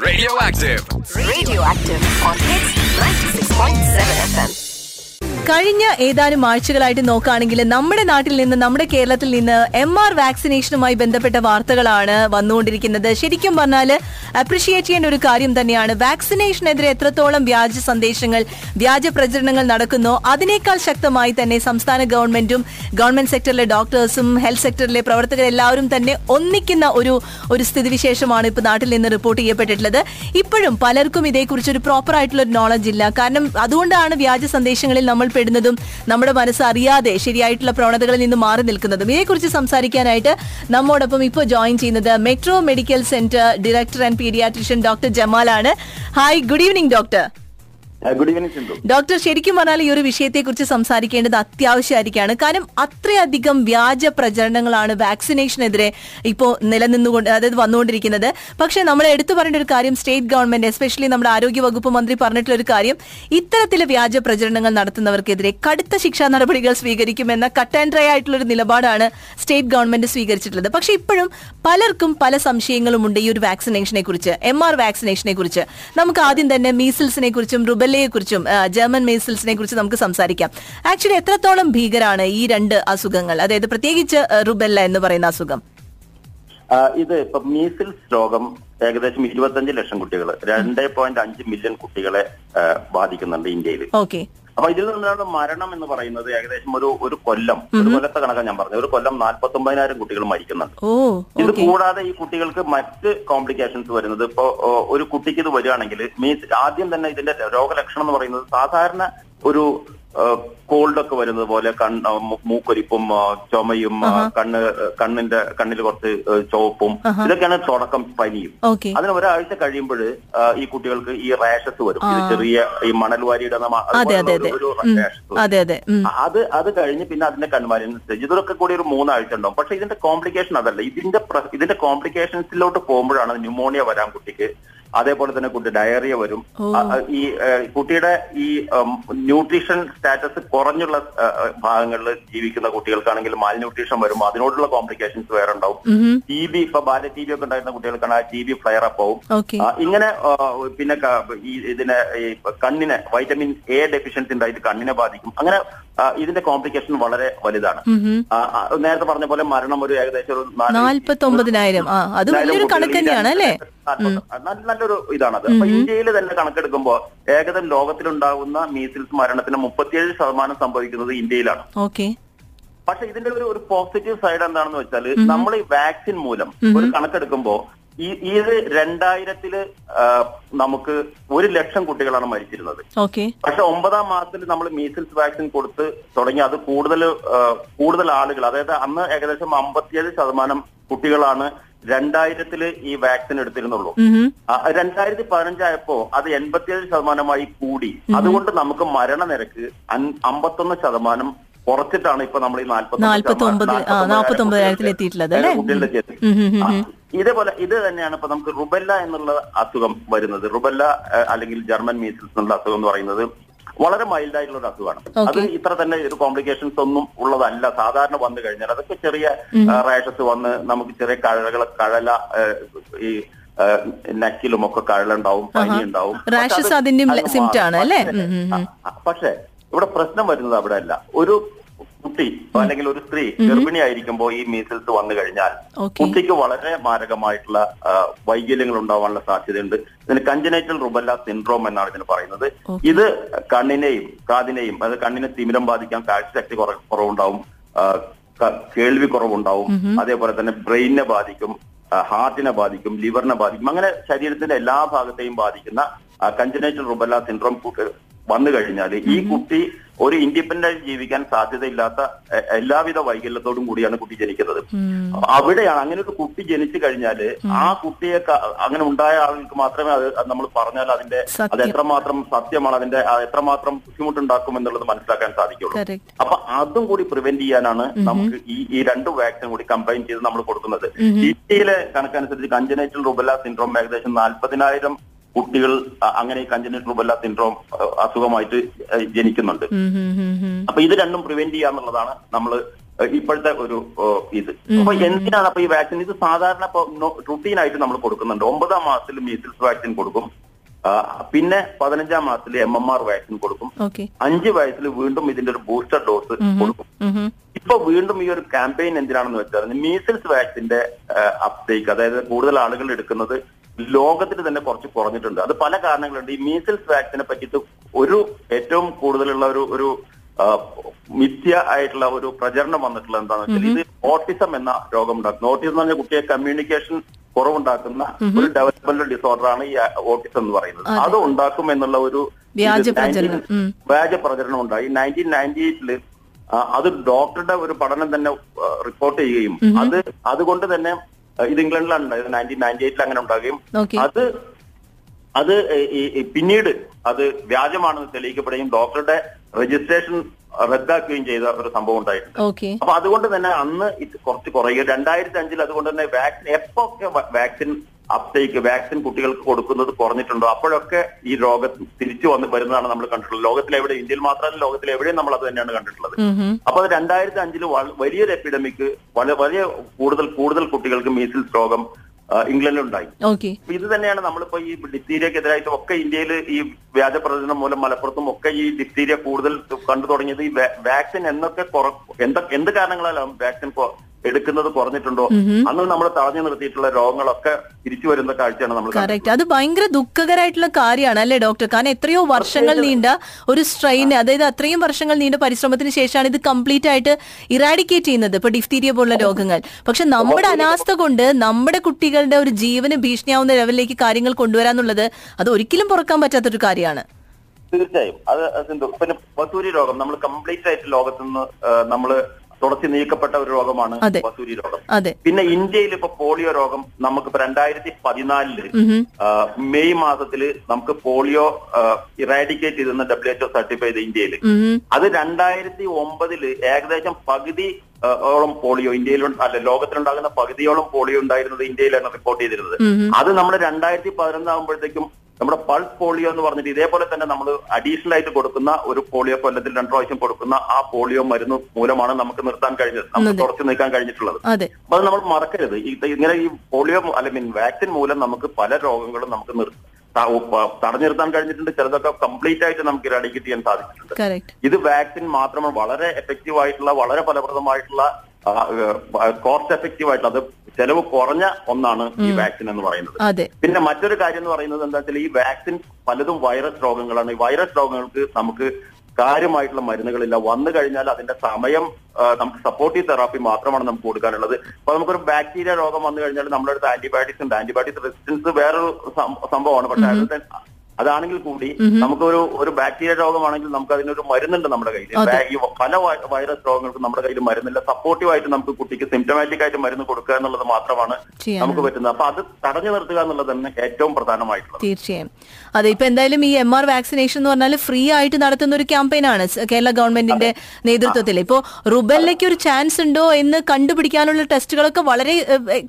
Radioactive. Radioactive on Hits 96.7 FM. കഴിഞ്ഞ ഏതാനും ആഴ്ചകളായിട്ട് നോക്കുകയാണെങ്കിൽ നമ്മുടെ നാട്ടിൽ നിന്ന് നമ്മുടെ കേരളത്തിൽ നിന്ന് എം ആർ വാക്സിനേഷനുമായി ബന്ധപ്പെട്ട വാർത്തകളാണ് വന്നുകൊണ്ടിരിക്കുന്നത്. ശരിക്കും പറഞ്ഞാൽ അപ്രിഷിയേറ്റ് ചെയ്യേണ്ട ഒരു കാര്യം തന്നെയാണ്. വാക്സിനേഷനെതിരെ എത്രത്തോളം വ്യാജ സന്ദേശങ്ങൾ വ്യാജ പ്രചരണങ്ങൾ നടക്കുന്നോ അതിനേക്കാൾ ശക്തമായി തന്നെ സംസ്ഥാന ഗവൺമെന്റും ഗവൺമെന്റ് സെക്ടറിലെ ഡോക്ടേഴ്സും ഹെൽത്ത് സെക്ടറിലെ പ്രവർത്തകരെല്ലാവരും തന്നെ ഒന്നിക്കുന്ന ഒരു ഒരു സ്ഥിതിവിശേഷമാണ് ഇപ്പോൾ നാട്ടിൽ നിന്ന് റിപ്പോർട്ട് ചെയ്യപ്പെട്ടിട്ടുള്ളത്. ഇപ്പോഴും പലർക്കും ഇതേക്കുറിച്ച് ഒരു പ്രോപ്പർ ആയിട്ടുള്ള ഒരു നോളജ് ഇല്ല. കാരണം അതുകൊണ്ടാണ് വ്യാജ സന്ദേശങ്ങളിൽ നമ്മൾ പെടുന്നതും നമ്മുടെ മനസ്സ് അറിയാതെ ശരിയായിട്ടുള്ള പ്രവണതകളിൽ നിന്ന് മാറി നിൽക്കുന്നതും ഇതേക്കുറിച്ച് സംസാരിക്കാനായിട്ട് നമ്മോടൊപ്പം ഇപ്പോൾ ജോയിൻ ചെയ്യുന്നത് metro medical centre director and paediatrician doctor ജമാലാണ്. Hi good evening doctor good evening Sindhu. Doctor ശരിക്കും പറഞ്ഞാൽ ഈ ഒരു വിഷയത്തെക്കുറിച്ച് സംസാരിക്കേണ്ടത് അത്യാവശ്യമായിരിക്കാണ്. കാരണം അത്രയധികം വ്യാജ പ്രചരണങ്ങളാണ് വാക്സിനേഷനെതിരെ ഇപ്പോൾ നിലനിന്നുകൊണ്ട് അതായത് വന്നുകൊണ്ടിരിക്കുന്നത്. പക്ഷേ നമ്മൾ എടുത്തു പറയേണ്ട ഒരു കാര്യം സ്റ്റേറ്റ് ഗവൺമെന്റ് എസ്പെഷ്യലി നമ്മുടെ ആരോഗ്യ വകുപ്പ് മന്ത്രി പറഞ്ഞിട്ടുള്ള ഒരു കാര്യം ഇത്തരത്തിലെ വ്യാജ പ്രചരണങ്ങൾ നടത്തുന്നവർക്കെതിരെ കടുത്ത ശിക്ഷാ നടപടികൾ സ്വീകരിക്കുമെന്ന കട്ട് ആൻഡ് ഡ്രൈ ആയിട്ടുള്ള ഒരു നിലപാടാണ് സ്റ്റേറ്റ് ഗവൺമെന്റ് സ്വീകരിച്ചിട്ടുള്ളത്. പക്ഷേ ഇപ്പോഴും പലർക്കും പല സംശയങ്ങളും ഉണ്ട് ഈ ഒരു വാക്സിനേഷനെ കുറിച്ച് എം ആർ വാക്സിനേഷനെ കുറിച്ച് നമുക്ക് ആദ്യം തന്നെ മീസിൽസിനെ കുറിച്ചും റുബല്ലയെ കുറിച്ചും ജർമ്മൻ മെയ്സിൽസിനെ കുറിച്ച് നമുക്ക് സംസാരിക്കാം. ആക്ച്വലി എത്രത്തോളം ഭീകരാണ് ഈ രണ്ട് അസുഖങ്ങൾ? അതായത് പ്രത്യേകിച്ച് റുബെല്ല എന്ന് പറയുന്ന അസുഖം. ഇത് ഇപ്പൊ മീസിൽസ് രോഗം ഏകദേശം ഇരുപത്തഞ്ച് ലക്ഷം കുട്ടികൾ രണ്ട് പോയിന്റ് അഞ്ച് മില്യൺ കുട്ടികളെ ബാധിക്കുന്നുണ്ട് ഇന്ത്യയിൽ ഓക്കെ. അപ്പൊ ഇതിൽ നിന്നാണ് മരണം എന്ന് പറയുന്നത് ഏകദേശം ഒരു ഒരു കൊല്ലം. ഒരു കൊല്ലത്തെ കണക്കാണ് ഞാൻ പറഞ്ഞത്. ഒരു കൊല്ലം നാൽപ്പത്തി ഒമ്പതിനായിരം കുട്ടികൾ മരിക്കുന്നുണ്ട്. ഇത് കൂടാതെ ഈ കുട്ടികൾക്ക് മറ്റ് കോംപ്ലിക്കേഷൻസ് വരുന്നത് ഇപ്പോ ഒരു കുട്ടിക്ക് ഇത് വരികയാണെങ്കിൽ മീൻസ് ആദ്യം തന്നെ ഇതിന്റെ രോഗലക്ഷണം എന്ന് പറയുന്നത് സാധാരണ ഒരു കോൾഡ് ഒക്കെ വരുന്നത് പോലെ കണ്ണ് ആ, മൂ- മൂക്കൊലിപ്പും ആ, ചുമയും കണ്ണ് കണ്ണിന്റെ കണ്ണിൽ കുറച്ച് ചുവപ്പും ഇതൊക്കെയാണ് തുടക്കം പനിയും. അതിന് ഒരാഴ്ച കഴിയുമ്പോൾ ഈ കുട്ടികൾക്ക് ഈ റാഷസ് വരും. ചെറിയ ഈ മണൽ വാരിയുടെ അതെ അതെ കഴിഞ്ഞ് പിന്നെ അതിന്റെ കണ്ണുമാരി സ്റ്റേജ് ഇതൊക്കെ കൂടി ഒരു മൂന്നാഴ്ച ഉണ്ടാവും. പക്ഷെ ഇതിന്റെ കോംപ്ലിക്കേഷൻ അതല്ല. ഇതിന്റെ ഇതിന്റെ കോംപ്ലിക്കേഷൻസിലോട്ട് പോകുമ്പോഴാണ് ന്യൂമോണിയ വരാൻ കുട്ടിക്ക് അതേപോലെ തന്നെ കുട്ടി ഡയറിയ വരും. ഈ കുട്ടിയുടെ ഈ ന്യൂട്രീഷൻ സ്റ്റാറ്റസ് കുറഞ്ഞുള്ള ഭാഗങ്ങളിൽ ജീവിക്കുന്ന കുട്ടികൾക്കാണെങ്കിൽ മാൽ ന്യൂട്രീഷൻ വരും. അതിനോടുള്ള കോംപ്ലിക്കേഷൻസ് വേറെ ഉണ്ടാവും. ടി ബി ഇപ്പൊ ബാല്യ ടി ബി ഒക്കെ ഉണ്ടായിരുന്ന കുട്ടികൾക്കാണെങ്കിൽ ആ ടി ബി ഫ്ലയർ അപ്പ് ആവും. ഇങ്ങനെ പിന്നെ ഈ ഇതിനെ കണ്ണിനെ വൈറ്റമിൻ എ ഡെഫിഷ്യൻസി ഉണ്ടായിട്ട് കണ്ണിനെ ബാധിക്കും. അങ്ങനെ ഇതിന്റെ കോംപ്ലിക്കേഷൻ വളരെ വലുതാണ്. നേരത്തെ പറഞ്ഞ പോലെ മരണം ഒരു ഏകദേശം ഒരു നാല് നാൽപ്പത്തി ഒമ്പതിനായിരം ആ അത് വലിയൊരു കണക്ക് തന്നെയാണ് അല്ലേ? നല്ല- നല്ല- നല്ലൊരു ഇതാണത്. അപ്പൊ ഇന്ത്യയിൽ തന്നെ കണക്കെടുക്കുമ്പോൾ ഏകദേശം ലോകത്തിലുണ്ടാകുന്ന മീസിൽസ് മരണത്തിന് മുപ്പത്തിയേഴ് ശതമാനം സംഭവിക്കുന്നത് ഇന്ത്യയിലാണ്. ഓക്കെ. പക്ഷെ ഇതിന്റെ ഒരു ഒരു പോസിറ്റീവ് സൈഡ് എന്താണെന്ന് വെച്ചാൽ നമ്മൾ ഈ വാക്സിൻ മൂലം ഒരു കണക്കെടുക്കുമ്പോ ഈ ഇത് രണ്ടായിരത്തിൽ നമുക്ക് ഒരു ലക്ഷം കുട്ടികളാണ് മരിച്ചിരുന്നത്. ഓക്കെ. പക്ഷെ ഒമ്പതാം മാസത്തിൽ നമ്മൾ മീസിൽസ് വാക്സിൻ കൊടുത്ത് തുടങ്ങി. അത് കൂടുതൽ കൂടുതൽ ആളുകൾ അതായത് അന്ന് ഏകദേശം അമ്പത്തിയേഴ് ശതമാനം കുട്ടികളാണ് രണ്ടായിരത്തിൽ ഈ വാക്സിൻ എടുത്തിരുന്നുള്ളൂ. രണ്ടായിരത്തി പതിനഞ്ചായപ്പോ അത് എൺപത്തിയേഴ് ശതമാനമായി കൂടി. അതുകൊണ്ട് നമുക്ക് മരണനിരക്ക് അമ്പത്തൊന്ന് ശതമാനം കുറച്ചിട്ടാണ് ഇപ്പൊ നമ്മൾ ഈ നാൽപ്പത്തി ഒമ്പത് നാൽപ്പത്തി ഒമ്പതിനായിരത്തിൽ എത്തിയിട്ടുള്ളത് ഇതേപോലെ ഇത് തന്നെയാണ് ഇപ്പൊ നമുക്ക് റുബല്ല എന്നുള്ള അസുഖം വരുന്നത്. റുബല്ല അല്ലെങ്കിൽ ജർമ്മൻ മീസിൽസ് എന്നുള്ള അസുഖം എന്ന് പറയുന്നത് വളരെ മൈൽഡ് ആയിട്ടുള്ള ഒരു അസുഖമാണ്. അത് ഇത്ര തന്നെ ഒരു കോംപ്ലിക്കേഷൻസ് ഒന്നും ഉള്ളതല്ല. സാധാരണ വന്നു കഴിഞ്ഞാൽ അതൊക്കെ ചെറിയ റാഷസ് വന്ന് നമുക്ക് ചെറിയ കഴകൾ കഴല ഈ നെക്കിലും ഒക്കെ കഴലുണ്ടാവും പനി ഉണ്ടാവും. റാഷസ് പക്ഷെ അത് അതിന്റെയും അത് symptom ആണ് അല്ലേ? പക്ഷേ ഇവിടെ പ്രശ്നം വരുന്നത് അവിടെ അല്ല ഒരു കുട്ടി അല്ലെങ്കിൽ ഒരു സ്ത്രീ ഗർഭിണി ആയിരിക്കുമ്പോൾ ഈ മീസൽസ് വന്നു കഴിഞ്ഞാൽ കുട്ടിക്ക് വളരെ മാരകമായിട്ടുള്ള വൈകല്യങ്ങൾ ഉണ്ടാവാനുള്ള സാധ്യതയുണ്ട്. ഇതിന് കഞ്ചനൈറ്റൽ റുബല്ല സിൻഡ്രോം എന്നാണ് ഇതിന് പറയുന്നത്. ഇത് കണ്ണിനെയും കാതിനെയും അതായത് കണ്ണിനെ തിമിരം ബാധിക്കാം കാഴ്ചശക്തി ശക്തി കുറവുണ്ടാവും കേൾവി കുറവുണ്ടാവും. അതേപോലെ തന്നെ ബ്രെയിനിനെ ബാധിക്കും ഹാർട്ടിനെ ബാധിക്കും ലിവറിനെ ബാധിക്കും. അങ്ങനെ ശരീരത്തിന്റെ എല്ലാ ഭാഗത്തെയും ബാധിക്കുന്ന കഞ്ചനൈറ്റൽ റുബല്ല സിൻഡ്രോം വന്നു കഴിഞ്ഞാൽ ഈ കുട്ടി ഒരു ഇൻഡിപെൻഡന്റ് ജീവിക്കാൻ സാധ്യതയില്ലാത്ത എല്ലാവിധ വൈകല്യത്തോടും കൂടിയാണ് കുട്ടി ജനിക്കുന്നത്. അപ്പൊ അവിടെയാണ് അങ്ങനെ ഒരു കുട്ടി ജനിച്ചു കഴിഞ്ഞാൽ ആ കുട്ടിയെ അങ്ങനെ ഉണ്ടായ ആളുകൾക്ക് മാത്രമേ അത് നമ്മൾ പറഞ്ഞാൽ അതിന്റെ അത്. എത്രമാത്രം സത്യമാണ് അതിന്റെ എത്രമാത്രം ബുദ്ധിമുട്ടുണ്ടാക്കും എന്നുള്ളത് മനസ്സിലാക്കാൻ സാധിക്കുള്ളൂ. അപ്പൊ അതും കൂടി പ്രിവെന്റ് ചെയ്യാനാണ് നമുക്ക് ഈ ഈ രണ്ട് വാക്സിൻ കൂടി കമ്പൈൻ ചെയ്ത് നമ്മൾ കൊടുക്കുന്നത്. ഇന്ത്യയിലെ കണക്കനുസരിച്ച് കഞ്ചനേറ്റൽ റുബല സിൻഡ്രോം ഏകദേശം നാൽപ്പതിനായിരം കുട്ടികൾ അങ്ങനെ കഞ്ചനേറ്റർ കഞ്ചനൈറ്റൽ റുബല്ല സിൻഡ്രോം അസുഖമായിട്ട് ജനിക്കുന്നുണ്ട്. അപ്പൊ ഇത് രണ്ടും പ്രിവെന്റ് ചെയ്യാന്നുള്ളതാണ് നമ്മൾ ഇപ്പോഴത്തെ ഒരു ഇത്. അപ്പൊ എന്തിനാണ് അപ്പൊ ഈ വാക്സിൻ? ഇത് സാധാരണ ഇപ്പൊ റുട്ടീൻ ആയിട്ട് നമ്മൾ കൊടുക്കുന്നുണ്ട്. ഒമ്പതാം മാസത്തിൽ മീസിൽസ് വാക്സിൻ കൊടുക്കും. പിന്നെ പതിനഞ്ചാം മാസത്തിൽ എം എം ആർ വാക്സിൻ കൊടുക്കും. അഞ്ച് വയസ്സിൽ വീണ്ടും ഇതിന്റെ ഒരു ബൂസ്റ്റർ ഡോസ് കൊടുക്കും. ഇപ്പൊ വീണ്ടും ഈ ഒരു ക്യാമ്പയിൻ എന്തിനാണെന്ന് വെച്ചാൽ മീസിൽസ് വാക്സിന്റെ അപ്ഡേക്ക് അതായത് കൂടുതൽ ആളുകൾ എടുക്കുന്നത് ലോകത്തിൽ തന്നെ കുറച്ച് കുറഞ്ഞിട്ടുണ്ട്. അത് പല കാരണങ്ങളുണ്ട്. ഈ മീസിൽസ് വാക്സിനെ പറ്റിയിട്ട് ഒരു ഏറ്റവും കൂടുതലുള്ള ഒരു ഒരു മിഥ്യ ആയിട്ടുള്ള ഒരു പ്രചരണം വന്നിട്ടുള്ള എന്താണെന്ന് വെച്ചാൽ ഇത് ഓട്ടിസം എന്ന രോഗം ഉണ്ടാക്കുന്നു ഓട്ടിസം എന്ന് പറഞ്ഞാൽ കുട്ടിയെ കമ്മ്യൂണിക്കേഷൻ കുറവുണ്ടാക്കുന്ന ഒരു ഡെവലപ്മെന്റൽ ഡിസോർഡർ ആണ് ഈ ഓട്ടിസം എന്ന് പറയുന്നത്. അത്. ഉണ്ടാക്കും എന്നുള്ള ഒരു വ്യാജ പ്രചരണം. 19 ഉം. ഉണ്ടായി. നയന്റീൻ നയന്റി എയ്റ്റിൽ അത് ഡോക്ടറുടെ ഒരു പഠനം തന്നെ റിപ്പോർട്ട് ചെയ്യുകയും അത് അതുകൊണ്ട് തന്നെ ഇത് ഇംഗ്ലണ്ടിലാണ് ഉണ്ടായത് നയന്റീൻ നയന്റി എയ്റ്റിൽ അങ്ങനെ ഉണ്ടാകുകയും അത് അത് പിന്നീട് അത് വ്യാജമാണെന്ന് തെളിയിക്കപ്പെടുകയും ഡോക്ടറുടെ രജിസ്ട്രേഷൻ റദ്ദാക്കുകയും ചെയ്ത ഒരു സംഭവം ഉണ്ടായിട്ടുണ്ട്. അപ്പൊ അതുകൊണ്ട് തന്നെ അന്ന് ഇത് കുറച്ച് കുറയുക. രണ്ടായിരത്തി അഞ്ചിൽ അതുകൊണ്ട് തന്നെ വാക്സിൻ എപ്പോഴൊക്കെ വാക്സിൻ അപ്ടേക്ക് വാക്സിൻ കുട്ടികൾക്ക് കൊടുക്കുന്നത് കുറഞ്ഞിട്ടുണ്ടോ? അപ്പോഴൊക്കെ ഈ രോഗം തിരിച്ചു വന്ന് വരുന്നതാണ് നമ്മൾ കണ്ടിട്ടുള്ളത്. ലോകത്തിലെവിടെ ഇന്ത്യയിൽ മാത്രമല്ല ലോകത്തിലെവിടെയും നമ്മൾ അത് തന്നെയാണ് കണ്ടിട്ടുള്ളത്. അപ്പൊ അത് രണ്ടായിരത്തി അഞ്ചിൽ വലിയൊരു എപ്പിഡമിക് വളരെ വലിയ കൂടുതൽ കൂടുതൽ കുട്ടികൾക്ക് മീസിൽസ് രോഗം ഇംഗ്ലണ്ടിലുണ്ടായി. ഇത് തന്നെയാണ് നമ്മളിപ്പോ ഈ ഡിപ്തീരിയക്കെതിരായിട്ട് ഒക്കെ ഇന്ത്യയിൽ ഈ വ്യാജ പ്രചരണം മൂലം മലപ്പുറത്തും ഒക്കെ ഈ ഡിപ്തീരിയ കൂടുതൽ കണ്ടു തുടങ്ങിയത് ഈ വാക്സിൻ എന്നൊക്കെ എന്ത എന്ത് കാരണങ്ങളാലും വാക്സിൻ എടുക്കുന്നത് കുറഞ്ഞിട്ടുണ്ടോ? അന്ന് നമ്മൾ തടഞ്ഞു നിർത്തിയിട്ടുള്ള രോഗങ്ങളൊക്കെ തിരിച്ചു വരുന്ന കാഴ്ചയാണ് നമ്മൾ. കറക്റ്റ് അത് ഭയങ്കര ദുഃഖകരമായിട്ടുള്ള കാര്യമാണ് അല്ലേ ഡോക്ടർ കാരണം എത്രയോ വർഷങ്ങൾ നീണ്ട ഒരു സ്ട്രെയിൻ അതായത് അത്രയും വർഷങ്ങൾ നീണ്ട പരിശ്രമത്തിന് ശേഷമാണ് ഇത് കംപ്ലീറ്റ് ആയിട്ട് ഇറാഡിക്കേറ്റ് ചെയ്യുന്നത് ഇപ്പൊ ഡിഫ്തീരിയ പോലുള്ള രോഗങ്ങൾ. പക്ഷെ നമ്മുടെ അനാസ്ഥ കൊണ്ട് നമ്മുടെ കുട്ടികളുടെ ഒരു ജീവന് ഭീഷണിയാവുന്ന ലെവലിലേക്ക് കാര്യങ്ങൾ കൊണ്ടുവരാന്നുള്ളത് അത് ഒരിക്കലും പുറക്കാൻ പറ്റാത്തൊരു കാര്യമാണ്. തീർച്ചയായും. അത് പിന്നെ വസൂരി രോഗം നമ്മൾ കംപ്ലീറ്റ് ആയിട്ട് ലോകത്ത് നിന്ന് നമ്മൾ തുടച്ചു നീക്കപ്പെട്ട ഒരു രോഗമാണ്. വസൂരി രോഗം. പിന്നെ ഇന്ത്യയിൽ ഇപ്പൊ പോളിയോ രോഗം നമുക്കിപ്പോ രണ്ടായിരത്തി പതിനാലിൽ മെയ് മാസത്തിൽ നമുക്ക് പോളിയോ ഇറാഡിക്കേറ്റ് ചെയ്തെന്ന് ഡബ്ല്യു എച്ച്ഒ സർട്ടിഫൈ ചെയ്ത് ഇന്ത്യയിൽ അത് രണ്ടായിരത്തി ഒമ്പതിൽ ഏകദേശം പകുതി ഓളം പോളിയോ ഇന്ത്യയിൽ അല്ല ലോകത്തിലുണ്ടാകുന്ന പകുതിയോളം പോളിയോ ഉണ്ടായിരുന്നത് ഇന്ത്യയിലാണ് റിപ്പോർട്ട് ചെയ്തിരുന്നത്. അത് നമ്മൾ രണ്ടായിരത്തി പതിനൊന്നാകുമ്പോഴത്തേക്കും നമ്മുടെ പൾസ് പോളിയോ എന്ന് പറഞ്ഞിട്ട് ഇതേപോലെ തന്നെ നമ്മൾ അഡീഷണൽ ആയിട്ട് കൊടുക്കുന്ന ഒരു പോളിയോ കൊല്ലത്തിൽ രണ്ടു പ്രാവശ്യം കൊടുക്കുന്ന ആ പോളിയോ മരുന്ന് മൂലമാണ് നമുക്ക് നിർത്താൻ കഴിഞ്ഞത്. നമുക്ക് തുറച്ചു നീക്കാൻ കഴിഞ്ഞിട്ടുള്ളത്. അപ്പൊ അത് നമ്മൾ മറക്കരുത്. ഇങ്ങനെ ഈ പോളിയോ ഐ അല്ല മീൻ വാക്സിൻ മൂലം നമുക്ക് പല രോഗങ്ങളും നമുക്ക് നിർ- തടഞ്ഞു നിർത്താൻ കഴിഞ്ഞിട്ടുണ്ട്. ചിലതൊക്കെ കംപ്ലീറ്റ് ആയിട്ട് നമുക്ക് ഇറാഡിക്കേറ്റ് ചെയ്യാൻ സാധിച്ചിട്ടുണ്ട്. ഇത് വാക്സിൻ മാത്രമാണ് വളരെ എഫക്റ്റീവ് ആയിട്ടുള്ള വളരെ ഫലപ്രദമായിട്ടുള്ള കോസ്റ്റ് എഫക്റ്റീവ് ആയിട്ടുള്ള അത് ചെലവ് കുറഞ്ഞ ഒന്നാണ് ഈ വാക്സിൻ എന്ന് പറയുന്നത്. അതെ. പിന്നെ മറ്റൊരു കാര്യം എന്ന് പറയുന്നത് എന്താ വെച്ചാൽ ഈ വാക്സിൻ പലതും വൈറസ് രോഗങ്ങളാണ്. ഈ വൈറസ് രോഗങ്ങൾക്ക് നമുക്ക് കാര്യമായിട്ടുള്ള മരുന്നുകളില്ല. വന്നു കഴിഞ്ഞാൽ അതിന്റെ സമയം നമുക്ക് സപ്പോർട്ടീവ് തെറാപ്പി മാത്രമാണ് നമുക്ക് കൊടുക്കാനുള്ളത്. അപ്പൊ നമുക്കൊരു ബാക്ടീരിയ രോഗം വന്നു കഴിഞ്ഞാൽ നമ്മുടെ അടുത്ത് ആന്റിബയോട്ടിക്സ് ഉണ്ട്. ആന്റിബയോട്ടിക് റെസിസ്റ്റൻസ് വേറൊരു സംഭവമാണ്. പക്ഷെ അതാണെങ്കിൽ കൂടി നമുക്കൊരു ഒരു ബാക്ടീരിയ രോഗമാണെങ്കിൽ നമുക്ക് അതിനൊരു മരുന്നുണ്ട് നമ്മുടെ കയ്യിൽ. ഈ പല വൈറസ് രോഗങ്ങൾക്കും നമ്മുടെ കയ്യിൽ മരുന്നില്ല. സപ്പോർട്ടീവ് ആയിട്ട് നമുക്ക് കുട്ടിക്ക് സിംറ്റമാറ്റിക് ആയിട്ട് മരുന്ന് കൊടുക്കുക എന്നുള്ളത് മാത്രമാണ് നമുക്ക് പറ്റുന്നത്. അപ്പൊ അത് തടഞ്ഞു നിർത്തുക എന്നുള്ളത് തന്നെ ഏറ്റവും പ്രധാനമായിട്ടുള്ളത്. തീർച്ചയായും. അതെ ഇപ്പൊ എന്തായാലും ഈ എം ആർ വാക്സിനേഷൻ എന്ന് പറഞ്ഞാൽ ഫ്രീ ആയിട്ട് നടത്തുന്ന ഒരു ക്യാമ്പയിനാണ് കേരള ഗവൺമെന്റിന്റെ നേതൃത്വത്തിൽ ഇപ്പോ റുബലിലേക്ക് ഒരു ചാൻസ് ഉണ്ടോ എന്ന് കണ്ടുപിടിക്കാനുള്ള ടെസ്റ്റുകളൊക്കെ വളരെ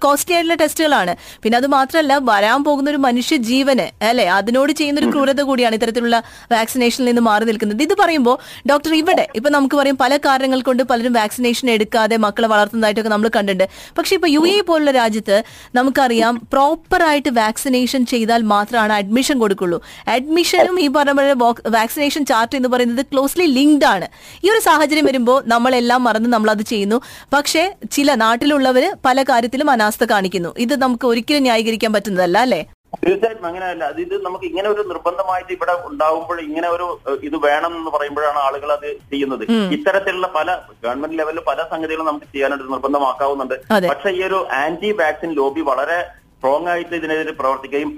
കോസ്റ്റ്ലി ആയിട്ടുള്ള ടെസ്റ്റുകളാണ്. പിന്നെ അത് മാത്രമല്ല വരാൻ പോകുന്ന ഒരു മനുഷ്യ ജീവന് അല്ലെ? അതിനോട് ചെയ്യുന്ന ഒരു ക്രൂരത കൂടിയാണ് ഇത്തരത്തിലുള്ള വാക്സിനേഷനിൽ നിന്ന് മാറി നിൽക്കുന്നത്. ഇത് പറയുമ്പോൾ ഡോക്ടർ ഇവിടെ ഇപ്പൊ നമുക്ക് പറയും പല കാരണങ്ങൾ കൊണ്ട് പലരും വാക്സിനേഷൻ എടുക്കാതെ മക്കളെ വളർത്തുന്നതായിട്ടൊക്കെ നമ്മൾ കണ്ടിട്ടുണ്ട്. പക്ഷെ ഇപ്പൊ യു എ പോലുള്ള രാജ്യത്ത് നമുക്കറിയാം പ്രോപ്പറായിട്ട് വാക്സിനേഷൻ ചെയ്താൽ മാത്രമാണ് അഡ്മിഷൻ കൊടുക്കുള്ളൂ. അഡ്മിഷനും ഈ പറഞ്ഞ വാക്സിനേഷൻ ചാർട്ട് എന്ന് പറയുന്നത് ക്ലോസ്ലി ലിങ്ക്ഡ് ആണ്. ഈ ഒരു സാഹചര്യം വരുമ്പോൾ നമ്മളെല്ലാം മറന്ന് നമ്മൾ അത് ചെയ്യുന്നു. പക്ഷേ ചില നാട്ടിലുള്ളവര് പല കാര്യത്തിലും അനാസ്ഥ കാണിക്കുന്നു. ഇത് നമുക്ക് ഒരിക്കലും ന്യായീകരിക്കാൻ പറ്റുന്നതല്ല അല്ലേ? തീർച്ചയായിട്ടും അങ്ങനെയല്ല. അത് ഇത് നമുക്ക് ഇങ്ങനെ ഒരു നിർബന്ധമായിട്ട് ഇവിടെ ഉണ്ടാകുമ്പോൾ ഇങ്ങനെ ഒരു ഇത് വേണം എന്ന് പറയുമ്പോഴാണ് ആളുകൾ അത് ചെയ്യുന്നത്. ഇത്തരത്തിലുള്ള പല ഗവൺമെന്റ് ലെവലിൽ പല സംഗതികളും നമുക്ക് ചെയ്യാനായിട്ട് നിർബന്ധമാക്കാവുന്നുണ്ട്. പക്ഷേ ഈ ഒരു ആന്റി വാക്സിൻ ലോബി വളരെ സ്ട്രോങ് ആയിട്ട് ഇതിനെതിരെ പ്രവർത്തിക്കുകയും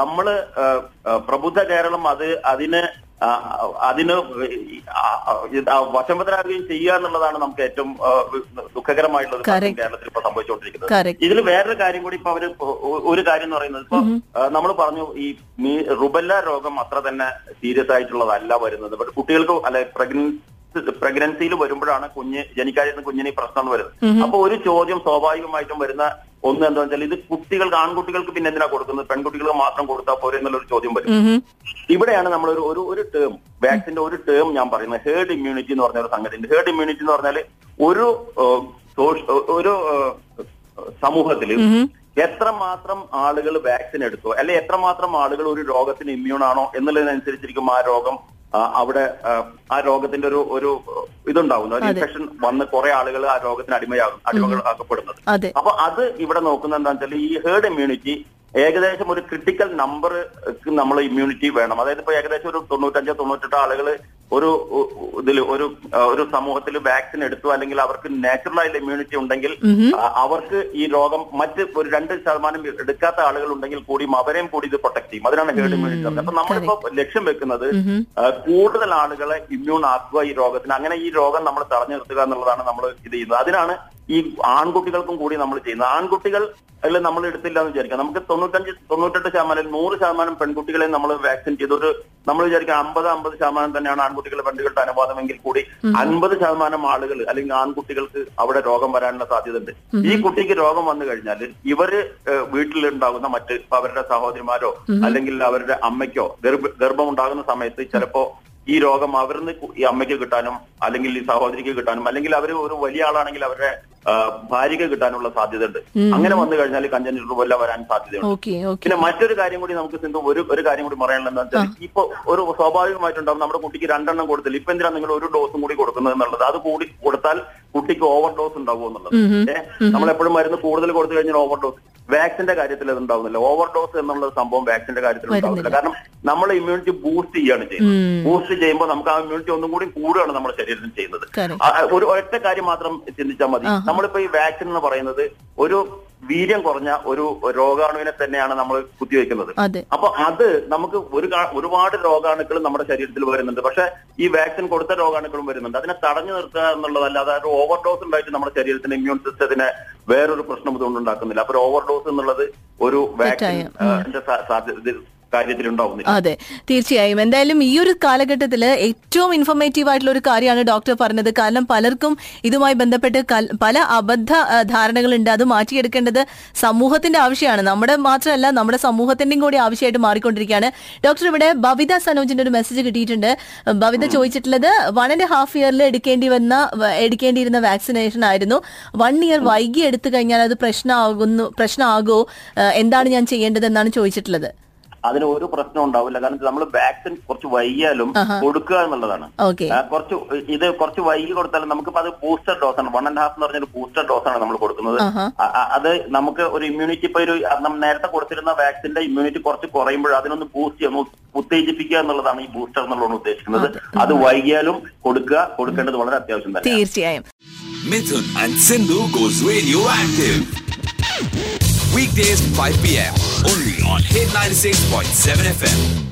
നമ്മൾ പ്രബുദ്ധ കേരളം അത് അതിന് അതിന് വശംവദനാകുകയും ചെയ്യുക എന്നുള്ളതാണ് നമുക്ക് ഏറ്റവും ദുഃഖകരമായിട്ടുള്ള. കേരളത്തിൽ ഇപ്പൊ സംഭവിച്ചുകൊണ്ടിരിക്കുന്നത്. ഇതിൽ വേറൊരു കാര്യം കൂടി ഇപ്പൊ അവർ ഒരു കാര്യം എന്ന് പറയുന്നത് ഇപ്പൊ നമ്മൾ പറഞ്ഞു ഈ റുബല്ല രോഗം അത്ര തന്നെ സീരിയസ് ആയിട്ടുള്ളതല്ല വരുന്നത്. ബട്ട് കുട്ടികൾക്ക് അല്ലെ പ്രഗ്നൻസി പ്രഗ്നൻസിയിൽ വരുമ്പോഴാണ് കുഞ്ഞ് ജനിക്കാതിരുന്ന കുഞ്ഞിന് ഈ പ്രശ്നം വരുന്നത് അപ്പൊ ഒരു ചോദ്യം സ്വാഭാവികമായിട്ടും വരുന്ന ഒന്ന് എന്താ വെച്ചാൽ ഇത് കുട്ടികൾക്ക് ആൺകുട്ടികൾക്ക് പിന്നെ എന്തിനാ കൊടുക്കുന്നത്? പെൺകുട്ടികൾക്ക് മാത്രം കൊടുത്താൽ പോരെ എന്നുള്ളൊരു ചോദ്യം വരും. ഇവിടെയാണ് നമ്മൾ ഒരു ഒരു ഒരു ടേം വാക്സിന്റെ ഒരു ടേം ഞാൻ പറയുന്നത്. ഹേർഡ് ഇമ്മ്യൂണിറ്റി എന്ന് പറഞ്ഞ ഒരു സംഗതി ഉണ്ട്. ഹേർഡ് ഇമ്മ്യൂണിറ്റി എന്ന് പറഞ്ഞാൽ ഒരു ഒരു സമൂഹത്തിൽ എത്ര എത്രമാത്രം ആളുകൾ വാക്സിൻ എടുത്തോ അല്ലെ എത്രമാത്രം ആളുകൾ ഒരു രോഗത്തിന് ഇമ്മ്യൂൺ ആണോ എന്നുള്ളതിനനുസരിച്ചിരിക്കും ആ രോഗം അവിടെ ആ, രോഗത്തിന്റെ ഒരു ഒരു ഇതുണ്ടാവുന്നു. ഒരു ഇൻഫെക്ഷൻ വന്ന് കുറെ ആളുകൾ ആ രോഗത്തിന് അടിമയാകും അടിമകളാക്കപ്പെടുന്നത് അപ്പൊ അത് ഇവിടെ നോക്കുന്നത് എന്താണെന്ന് വെച്ചാൽ ഈ ഹേർഡ് ഇമ്മ്യൂണിറ്റി ഏകദേശം ഒരു ക്രിട്ടിക്കൽ നമ്പർ നമ്മൾ ഇമ്മ്യൂണിറ്റി വേണം. അതായത് ഇപ്പൊ ഏകദേശം ഒരു തൊണ്ണൂറ്റഞ്ചോ തൊണ്ണൂറ്റെട്ടോ ആളുകൾ ഒരു ഇതിൽ ഒരു ഒരു സമൂഹത്തിൽ വാക്സിൻ എടുത്തു അല്ലെങ്കിൽ അവർക്ക് നാച്ചുറൽ ആയിട്ടുള്ള ഇമ്മ്യൂണിറ്റി ഉണ്ടെങ്കിൽ അവർക്ക് ഈ രോഗം മറ്റ് ഒരു രണ്ട് ശതമാനം എടുക്കാത്ത ആളുകൾ ഉണ്ടെങ്കിൽ കൂടിയും അവരെയും കൂടി ഇത് പ്രൊട്ടക്ട് ചെയ്യും. അതിനാണ് ഹേർഡ് ഇമ്മ്യൂണിറ്റി അപ്പൊ നമ്മളിപ്പോ ലക്ഷ്യം വെക്കുന്നത് കൂടുതൽ ആളുകളെ ഇമ്മ്യൂൺ ആക്കുക ഈ രോഗത്തിന്. അങ്ങനെ ഈ രോഗം നമ്മൾ തടഞ്ഞു നിർത്തുക എന്നുള്ളതാണ് നമ്മൾ ഇത് ചെയ്യുന്നത്. അതിനാണ് ഈ ആൺകുട്ടികൾക്കും കൂടി നമ്മൾ ചെയ്യുന്നത്. ആൺകുട്ടികൾ അല്ല നമ്മൾ എടുത്തില്ല എന്ന് വിചാരിക്കാം. നമുക്ക് തൊണ്ണൂറ്റഞ്ച് തൊണ്ണൂറ്റെട്ട് ശതമാനം നൂറ് ശതമാനം പെൺകുട്ടികളെ നമ്മൾ വാക്സിൻ ചെയ്തു ഒരു നമ്മൾ വിചാരിക്കാം അമ്പത് അമ്പത് ശതമാനം തന്നെയാണ് ആൺകുട്ടികളെ പെൺകുട്ടികളുടെ അനുവാദമെങ്കിൽ കൂടി അൻപത് ശതമാനം ആളുകൾ അല്ലെങ്കിൽ ആൺകുട്ടികൾക്ക് അവിടെ രോഗം വരാനുള്ള സാധ്യത ഉണ്ട് ഈ കുട്ടിക്ക് രോഗം വന്നു കഴിഞ്ഞാൽ ഇവർ വീട്ടിലുണ്ടാകുന്ന മറ്റ് അവരുടെ സഹോദരിമാരോ അല്ലെങ്കിൽ അവരുടെ അമ്മയ്ക്കോ ഗർഭ ഗർഭം ഉണ്ടാകുന്ന സമയത്ത് ചിലപ്പോ ഈ രോഗം അവരിന്ന് ഈ അമ്മയ്ക്ക് കിട്ടാനും അല്ലെങ്കിൽ ഈ സഹോദരിക്ക് കിട്ടാനും അല്ലെങ്കിൽ അവർ ഒരു വലിയ ആളാണെങ്കിൽ അവരുടെ ഭാര്യയ്ക്ക് കിട്ടാനുള്ള സാധ്യത ഉണ്ട് അങ്ങനെ വന്നു കഴിഞ്ഞാൽ കഞ്ചൻ പോലെ വരാൻ സാധ്യതയുണ്ട്. പിന്നെ മറ്റൊരു കാര്യം കൂടി നമുക്ക് സിന്ധു ഒരു ഒരു കാര്യം കൂടി പറയാനുള്ളത് എന്താ വെച്ചാൽ ഇപ്പൊ ഒരു സ്വാഭാവികമായിട്ടുണ്ടാവും നമ്മുടെ കുട്ടിക്ക് രണ്ടെണ്ണം കൊടുത്തില്ല. ഇപ്പൊ എന്തിനാണ് നിങ്ങൾ ഒരു ഡോസും കൂടി കൊടുക്കുന്നത് എന്നുള്ളത്? അത് കൂടി കൊടുത്താൽ കുട്ടിക്ക് ഓവർ ഡോസ് ഉണ്ടാവും എന്നുള്ളത് എപ്പോഴും മരുന്ന് കൂടുതൽ കൊടുത്തു കഴിഞ്ഞാൽ ഓവർ ഡോസ് വാക്സിന്റെ കാര്യത്തിൽ അത് ഉണ്ടാവുന്നില്ല ഓവർ ഡോസ് എന്നുള്ള സംഭവം വാക്സിന്റെ കാര്യത്തിൽ ഉണ്ടാവുന്നില്ല കാരണം നമ്മൾ ഇമ്മ്യൂണിറ്റി ബൂസ്റ്റ് ചെയ്യാണ് ചെയ്യുന്നത്. ബൂസ്റ്റ് ചെയ്യുമ്പോൾ നമുക്ക് ആ ഇമ്മ്യൂണിറ്റി ഒന്നും കൂടി കൂടുകയാണ് നമ്മുടെ ശരീരത്തിൽ ചെയ്യുന്നത്. ഒരു ഒറ്റ കാര്യം മാത്രം ചിന്തിച്ചാൽ മതി. നമ്മളിപ്പോ ഈ വാക്സിൻ എന്ന് പറയുന്നത് ഒരു വീര്യം കുറഞ്ഞ ഒരു രോഗാണുവിനെ തന്നെയാണ് നമ്മൾ കുത്തിവെക്കുന്നത്. അപ്പൊ അത് നമുക്ക് ഒരു ഒരുപാട് രോഗാണുക്കൾ നമ്മുടെ ശരീരത്തിൽ വരുന്നുണ്ട്. പക്ഷെ ഈ വാക്സിൻ കൊടുത്ത രോഗാണുക്കളും വരുന്നുണ്ട്. അതിനെ തടഞ്ഞു നിർത്തുക എന്നുള്ളതല്ല അതായത് ഓവർഡോസ് ഉണ്ടായിട്ട് നമ്മുടെ ശരീരത്തിന്റെ ഇമ്മ്യൂൺ സിസ്റ്റത്തിന് വേറൊരു പ്രശ്നം ഇതുകൊണ്ട് ഉണ്ടാക്കുന്നില്ല. അപ്പൊ ഓവർഡോസ് എന്നുള്ളത് ഒരു വാക്സിൻ ഉണ്ടാവുന്നില്ല അതെ തീർച്ചയായും. എന്തായാലും ഈ ഒരു കാലഘട്ടത്തിൽ ഏറ്റവും ഇൻഫോർമേറ്റീവ് ആയിട്ടുള്ള ഒരു കാര്യമാണ് ഡോക്ടർ പറഞ്ഞത്. കാരണം പലർക്കും ഇതുമായി ബന്ധപ്പെട്ട് പല അബദ്ധ ധാരണകളുണ്ട്. അത് മാറ്റിയെടുക്കേണ്ടത് സമൂഹത്തിന്റെ ആവശ്യമാണ്. നമ്മുടെ മാത്രമല്ല നമ്മുടെ സമൂഹത്തിന്റെയും കൂടി ആവശ്യമായിട്ട് മാറിക്കൊണ്ടിരിക്കുകയാണ്. ഡോക്ടർ ഇവിടെ ബവിത സനോജിന്റെ ഒരു മെസ്സേജ് കിട്ടിയിട്ടുണ്ട്. ബവിത ചോദിച്ചിട്ടുള്ളത് വൺ ആൻഡ് ഹാഫ് ഇയറിൽ എടുക്കേണ്ടി വന്ന എടുക്കേണ്ടിയിരുന്ന വാക്സിനേഷൻ ആയിരുന്നു. വൺ ഇയർ വൈകി എടുത്തു കഴിഞ്ഞാൽ അത് പ്രശ്നമാകുന്നു പ്രശ്നമാകോ ആ, എന്താണ് ഞാൻ ചെയ്യേണ്ടത് എന്നാണ് ചോദിച്ചിട്ടുള്ളത്. അതിന് ഒരു പ്രശ്നം ഉണ്ടാവില്ല. കാരണം നമ്മൾ വാക്സിൻ കുറച്ച് വൈകിയാലും കൊടുക്കുക എന്നുള്ളതാണ്. കുറച്ച് ഇത് കുറച്ച് വൈകി കൊടുത്താലും നമുക്ക് അത് ബൂസ്റ്റർ ഡോസ് ആണ്. വൺ ആൻഡ് ഹാഫ് എന്ന് പറഞ്ഞൊരു ബൂസ്റ്റർ ഡോസ് ആണ് നമ്മൾ കൊടുക്കുന്നത്. അത് നമുക്ക് ഒരു ഇമ്മ്യൂണിറ്റി ഇപ്പൊ ഒരു നമ്മൾ നേരത്തെ കൊടുത്തിരുന്ന വാക്സിന്റെ ഇമ്മ്യൂണിറ്റി കുറച്ച് കുറയുമ്പോൾ അതിനൊന്ന് ബൂസ്റ്റ് ചെയ്യാൻ ഒന്ന് ഉത്തേജിപ്പിക്കുക എന്നുള്ളതാണ് ഈ ബൂസ്റ്റർ എന്നുള്ളതാണ് ഉദ്ദേശിക്കുന്നത്. അത് വൈകിയാലും കൊടുക്കുക കൊടുക്കേണ്ടത് വളരെ അത്യാവശ്യം തന്നെ തീർച്ചയായും. Mithun and Sindhu goes radioactive. Weekdays 5 p.m. Only on Hit 96.7 FM.